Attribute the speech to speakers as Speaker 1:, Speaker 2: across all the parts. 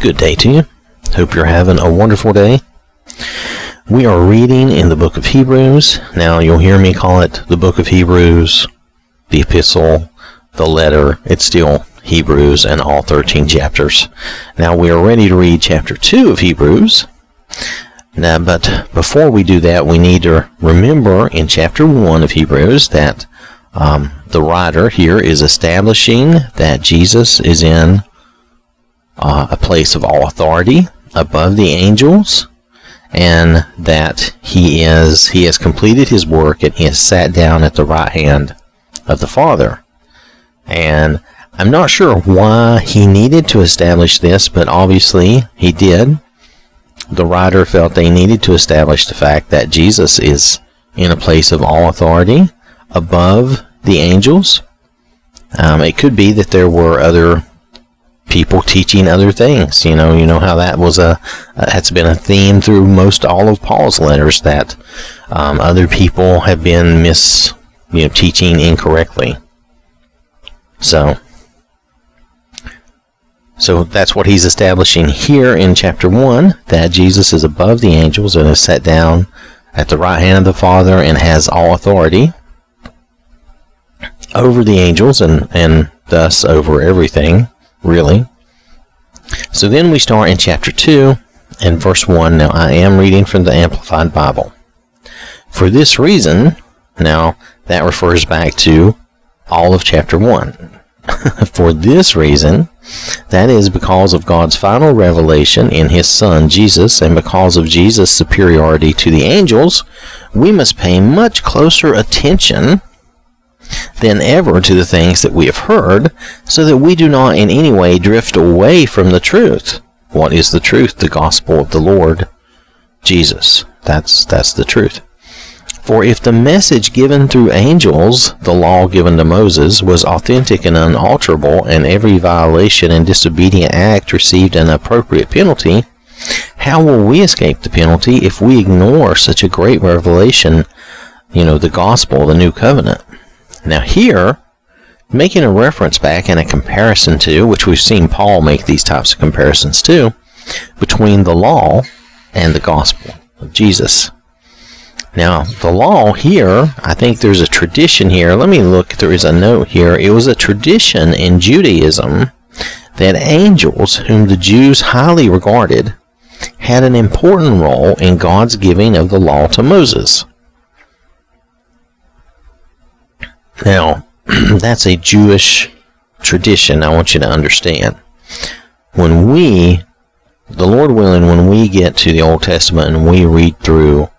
Speaker 1: Good day to you. Hope you're having a wonderful day. We are reading in the book of Hebrews. Now, you'll hear me call it the book of Hebrews, the epistle, the letter. It's still Hebrews and all 13 chapters. Now, we are ready to read chapter 2 of Hebrews. Now, but before we do that, we need to remember in chapter 1 of Hebrews that um, the writer here is establishing that Jesus is in uh, a place of all authority above the angels, and that he is he has completed his work and he has sat down at the right hand of the Father. And I'm not sure why he needed to establish this, but obviously he did. The writer felt they needed to establish the fact that Jesus is in a place of all authority above the angels. Um, it could be that there were other people teaching other things. You know, you know how that was a that's been a theme through most all of Paul's letters that um, other people have been mis you know teaching incorrectly. So. So that's what he's establishing here in chapter 1 that Jesus is above the angels and is set down at the right hand of the Father and has all authority over the angels and, and thus over everything really. So then we start in chapter 2 and verse 1. Now I am reading from the Amplified Bible. For this reason, now that refers back to all of chapter 1. For this reason, that is because of God's final revelation in His Son Jesus, and because of Jesus' superiority to the angels, we must pay much closer attention than ever to the things that we have heard, so that we do not in any way drift away from the truth. What is the truth? The gospel of the Lord Jesus. That's that's the truth. For if the message given through angels, the law given to Moses, was authentic and unalterable, and every violation and disobedient act received an appropriate penalty, how will we escape the penalty if we ignore such a great revelation, you know, the gospel, the new covenant? Now, here, making a reference back and a comparison to, which we've seen Paul make these types of comparisons to, between the law and the gospel of Jesus. Now, the law here, I think there's a tradition here. Let me look, there is a note here. It was a tradition in Judaism that angels, whom the Jews highly regarded, had an important role in God's giving of the law to Moses. Now, that's a Jewish tradition, I want you to understand. When we, the Lord willing, when we get to the Old Testament and we read through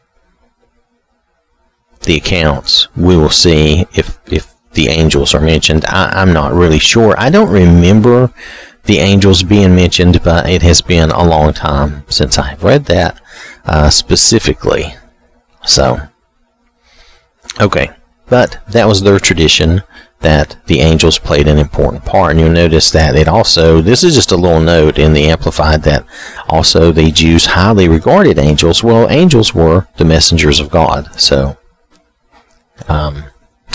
Speaker 1: the accounts, we will see if, if the angels are mentioned. I, am not really sure. I don't remember the angels being mentioned, but it has been a long time since I've read that uh, specifically. So, okay. But that was their tradition that the angels played an important part. And you'll notice that it also, this is just a little note in the Amplified that also the Jews highly regarded angels. Well, angels were the messengers of God. So, um,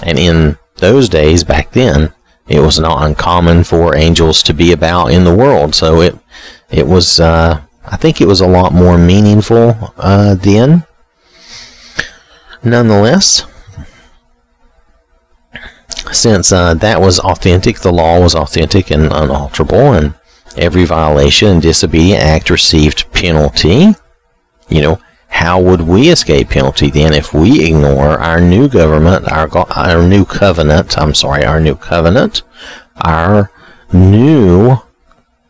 Speaker 1: and in those days, back then, it was not uncommon for angels to be about in the world. So it, it was, uh, I think it was a lot more meaningful uh, then. Nonetheless, since uh, that was authentic, the law was authentic and unalterable, and every violation and disobedient act received penalty. You know, how would we escape penalty then if we ignore our new government, our our new covenant? I'm sorry, our new covenant, our new,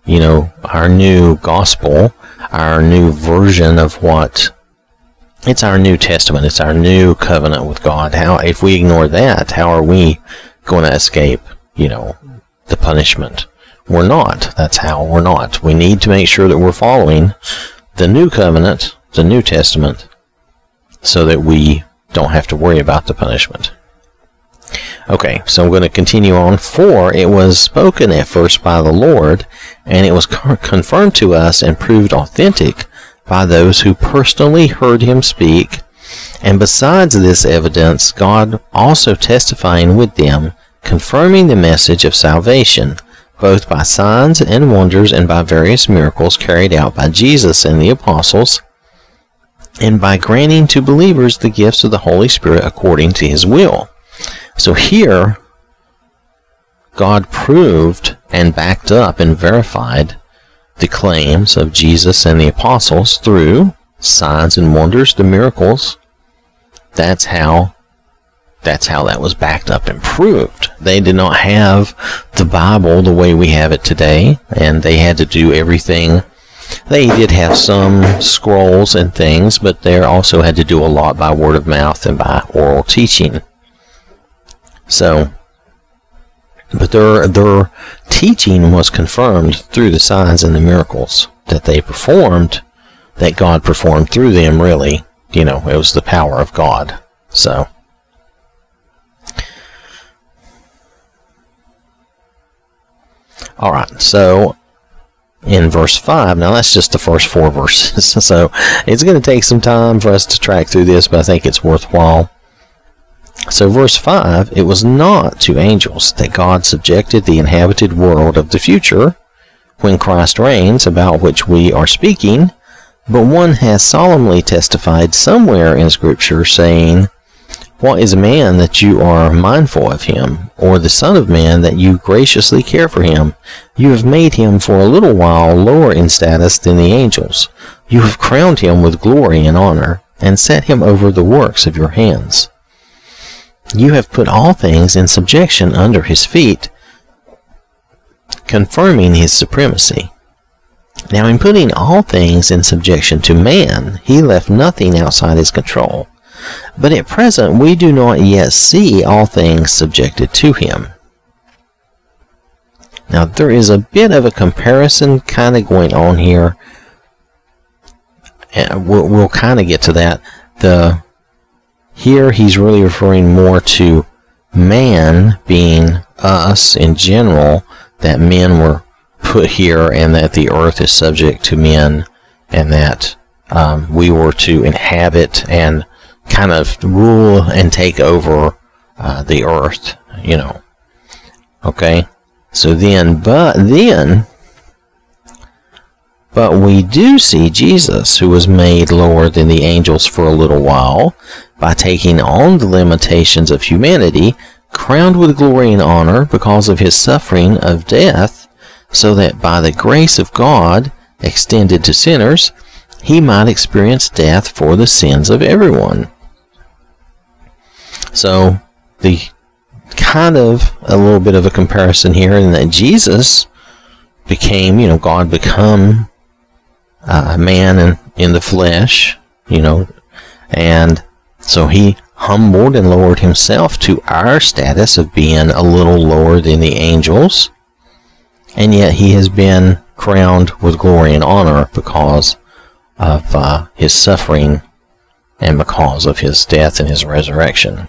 Speaker 1: you know, our new gospel, our new version of what it's our New Testament. It's our new covenant with God. How, if we ignore that, how are we going to escape, you know, the punishment? We're not. That's how we're not. We need to make sure that we're following the new covenant, the New Testament, so that we don't have to worry about the punishment. Okay, so I'm going to continue on. For it was spoken at first by the Lord, and it was confirmed to us and proved authentic by those who personally heard him speak, and besides this evidence, God also testifying with them, confirming the message of salvation both by signs and wonders and by various miracles carried out by Jesus and the apostles, and by granting to believers the gifts of the Holy Spirit according to his will. So here, God proved and backed up and verified the claims of Jesus and the apostles through signs and wonders, the miracles. That's how that's how that was backed up and proved. They did not have the Bible the way we have it today, and they had to do everything. They did have some scrolls and things, but they also had to do a lot by word of mouth and by oral teaching. So, but their their teaching was confirmed through the signs and the miracles that they performed, that God performed through them. Really, you know, it was the power of God. So. All right, so in verse 5, now that's just the first four verses, so it's going to take some time for us to track through this, but I think it's worthwhile. So, verse 5 it was not to angels that God subjected the inhabited world of the future when Christ reigns, about which we are speaking, but one has solemnly testified somewhere in Scripture, saying, What is a man that you are mindful of him, or the Son of Man that you graciously care for him? You have made him for a little while lower in status than the angels. You have crowned him with glory and honor, and set him over the works of your hands. You have put all things in subjection under his feet, confirming his supremacy. Now, in putting all things in subjection to man, he left nothing outside his control. But at present, we do not yet see all things subjected to him. Now, there is a bit of a comparison kind of going on here. And we'll, we'll kind of get to that. The here he's really referring more to man being us in general, that men were put here and that the earth is subject to men and that um, we were to inhabit and kind of rule and take over uh, the earth, you know. Okay? So then, but then, but we do see Jesus, who was made lower than the angels for a little while, by taking on the limitations of humanity, crowned with glory and honor because of his suffering of death, so that by the grace of God extended to sinners, he might experience death for the sins of everyone. So, the kind of a little bit of a comparison here in that Jesus became, you know, God become uh, a man in, in the flesh, you know, and so he humbled and lowered himself to our status of being a little lower than the angels. And yet he has been crowned with glory and honor because of uh, his suffering and because of his death and his resurrection.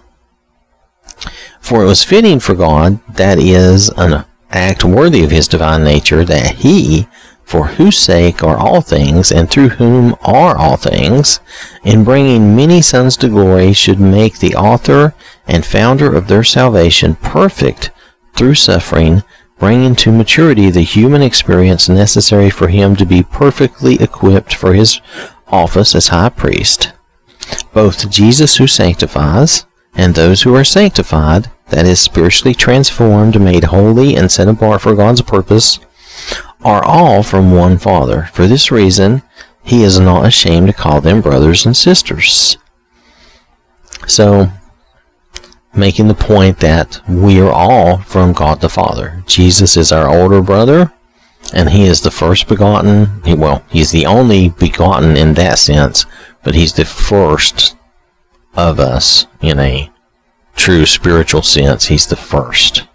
Speaker 1: For it was fitting for God, that is, an act worthy of his divine nature, that he, for whose sake are all things, and through whom are all things, in bringing many sons to glory, should make the author and founder of their salvation perfect through suffering, bringing to maturity the human experience necessary for him to be perfectly equipped for his office as high priest. Both Jesus who sanctifies, and those who are sanctified, that is, spiritually transformed, made holy, and set apart for God's purpose, are all from one Father. For this reason, he is not ashamed to call them brothers and sisters. So, making the point that we are all from God the Father. Jesus is our older brother, and he is the first begotten. Well, he's the only begotten in that sense, but he's the first of us in a true spiritual sense. He's the first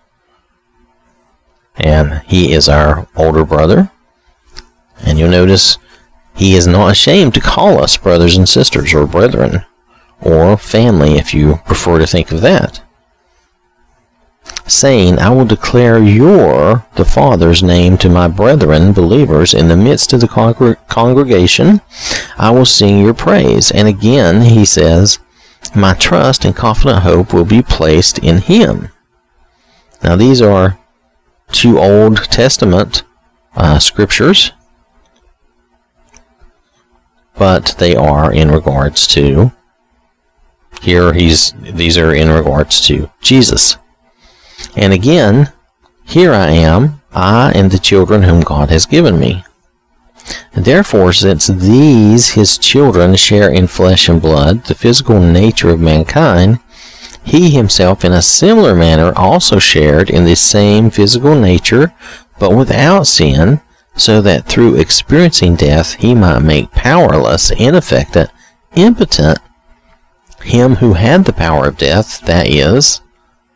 Speaker 1: and he is our older brother. And you'll notice he is not ashamed to call us brothers and sisters, or brethren, or family, if you prefer to think of that. Saying, I will declare your, the Father's name to my brethren, believers, in the midst of the congr- congregation. I will sing your praise. And again, he says, My trust and confident hope will be placed in him. Now, these are two Old Testament uh, scriptures, but they are in regards to here he's these are in regards to Jesus. And again, here I am, I and the children whom God has given me. Therefore, since these his children share in flesh and blood, the physical nature of mankind, he himself in a similar manner also shared in the same physical nature, but without sin, so that through experiencing death he might make powerless, ineffective, impotent him who had the power of death, that is,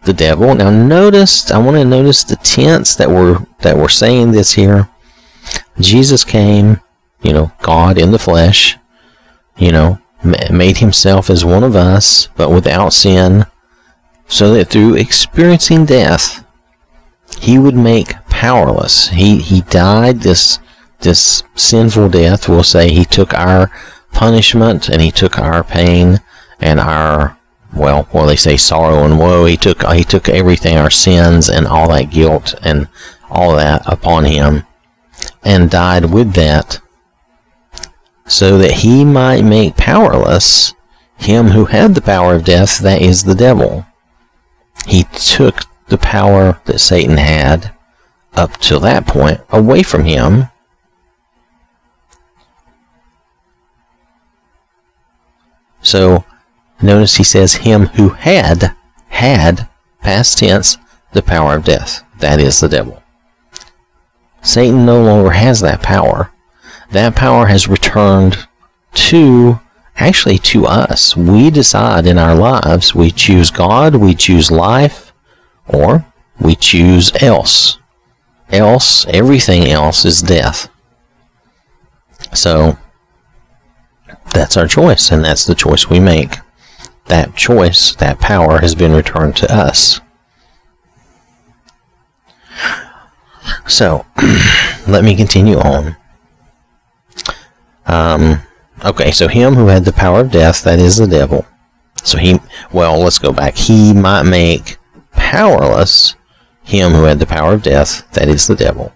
Speaker 1: the devil. Now notice, I want to notice the tense that we're that we're saying this here. Jesus came, you know, God in the flesh, you know, made himself as one of us, but without sin, so that through experiencing death, he would make powerless. He he died this this sinful death. We'll say he took our punishment and he took our pain and our well, well they say sorrow and woe. He took he took everything, our sins and all that guilt and all that upon him, and died with that, so that he might make powerless him who had the power of death, that is the devil. He took the power that Satan had up to that point away from him. So Notice he says him who had, had, past tense, the power of death. That is the devil. Satan no longer has that power. That power has returned to, actually to us. We decide in our lives. We choose God, we choose life, or we choose else. Else, everything else is death. So, that's our choice, and that's the choice we make that choice, that power has been returned to us. So, let me continue on. Um, okay, so him who had the power of death, that is the devil. So he, well, let's go back. He might make powerless him who had the power of death, that is the devil,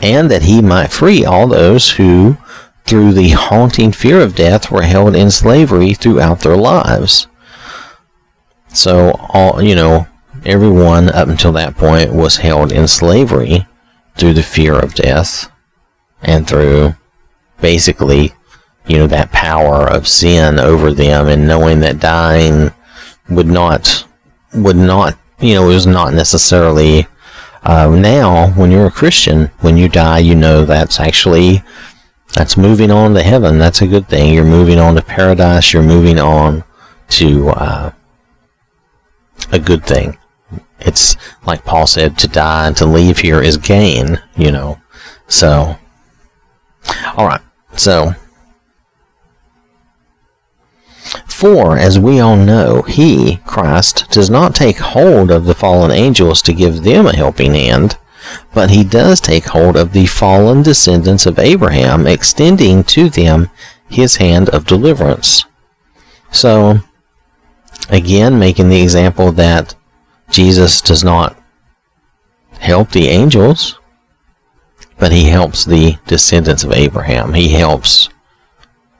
Speaker 1: and that he might free all those who, through the haunting fear of death, were held in slavery throughout their lives. So all you know, everyone up until that point was held in slavery through the fear of death and through basically, you know, that power of sin over them and knowing that dying would not would not you know, it was not necessarily uh, now when you're a Christian, when you die, you know that's actually that's moving on to heaven. That's a good thing. You're moving on to paradise. You're moving on to uh, a good thing. It's like Paul said, to die and to leave here is gain, you know. So, alright, so. For, as we all know, he, Christ, does not take hold of the fallen angels to give them a helping hand, but he does take hold of the fallen descendants of Abraham, extending to them his hand of deliverance. So, Again, making the example that Jesus does not help the angels, but he helps the descendants of Abraham. He helps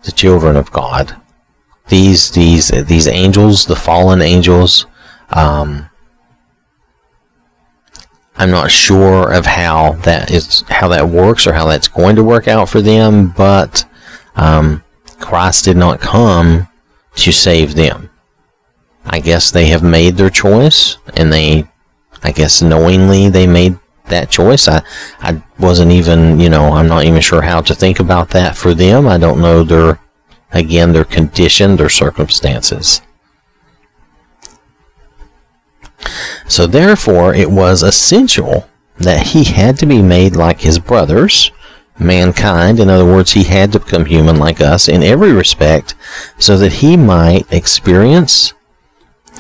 Speaker 1: the children of God. These these these angels, the fallen angels, um, I'm not sure of how that is how that works or how that's going to work out for them, but um, Christ did not come to save them. I guess they have made their choice, and they, I guess knowingly they made that choice. I, I wasn't even, you know, I'm not even sure how to think about that for them. I don't know their, again, their condition, their circumstances. So therefore, it was essential that he had to be made like his brothers, mankind. In other words, he had to become human like us in every respect, so that he might experience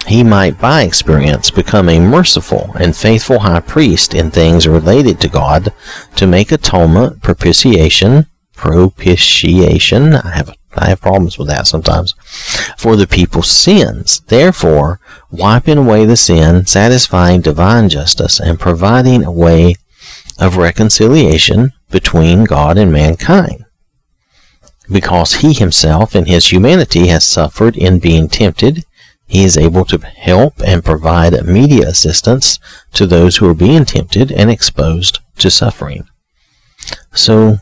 Speaker 1: he might by experience become a merciful and faithful high priest in things related to God to make atonement, propitiation, propitiation. I have I have problems with that sometimes. For the people's sins, therefore, wiping away the sin, satisfying divine justice, and providing a way of reconciliation between God and mankind. Because he himself in his humanity has suffered in being tempted, he is able to help and provide immediate assistance to those who are being tempted and exposed to suffering. So,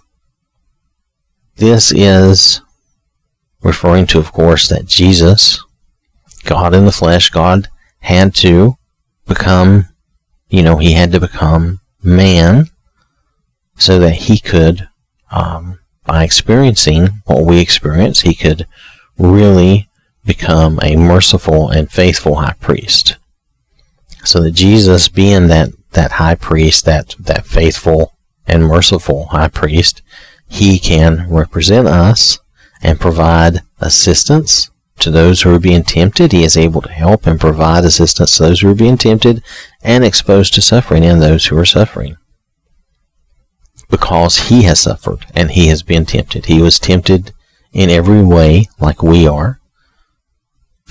Speaker 1: this is referring to, of course, that Jesus, God in the flesh, God had to become, you know, he had to become man so that he could, um, by experiencing what we experience, he could really become a merciful and faithful high priest. So that Jesus being that, that high priest, that, that faithful and merciful high priest, he can represent us and provide assistance to those who are being tempted. He is able to help and provide assistance to those who are being tempted and exposed to suffering and those who are suffering. Because he has suffered and he has been tempted. He was tempted in every way like we are.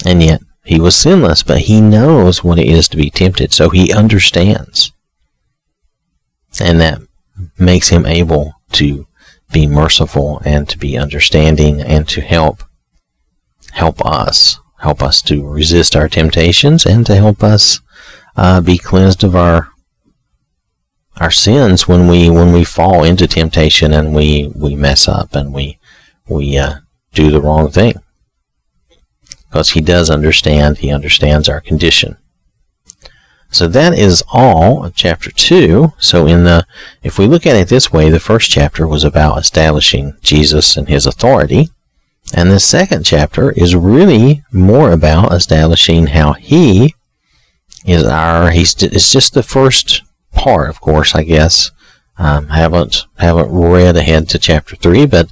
Speaker 1: And yet he was sinless, but he knows what it is to be tempted, so he understands. And that makes him able to be merciful and to be understanding and to help help us help us to resist our temptations and to help us uh, be cleansed of our our sins when we when we fall into temptation and we we mess up and we we uh, do the wrong thing because he does understand, he understands our condition. So that is all of chapter 2. So in the if we look at it this way, the first chapter was about establishing Jesus and his authority, and the second chapter is really more about establishing how he is our he's it's just the first part, of course, I guess. Um, haven't haven't read ahead to chapter 3, but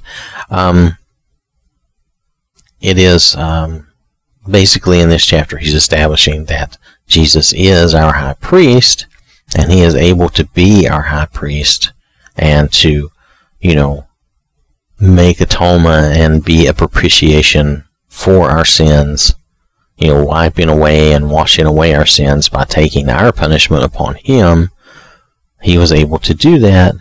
Speaker 1: um, it is um, basically in this chapter, he's establishing that Jesus is our high priest and he is able to be our high priest and to, you know, make atonement and be a propitiation for our sins, you know, wiping away and washing away our sins by taking our punishment upon him. He was able to do that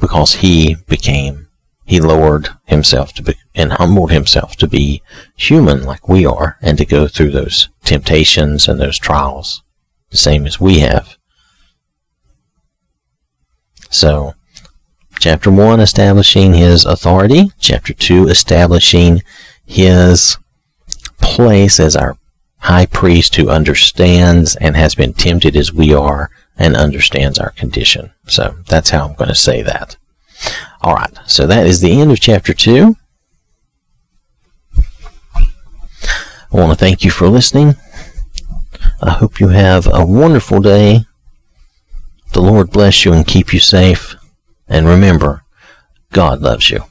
Speaker 1: because he became he lowered himself to be, and humbled himself to be human like we are and to go through those temptations and those trials the same as we have. So, chapter 1 establishing his authority, chapter 2 establishing his place as our high priest who understands and has been tempted as we are and understands our condition. So, that's how I'm going to say that. All right, so that is the end of chapter 2. I want to thank you for listening. I hope you have a wonderful day. The Lord bless you and keep you safe. And remember, God loves you.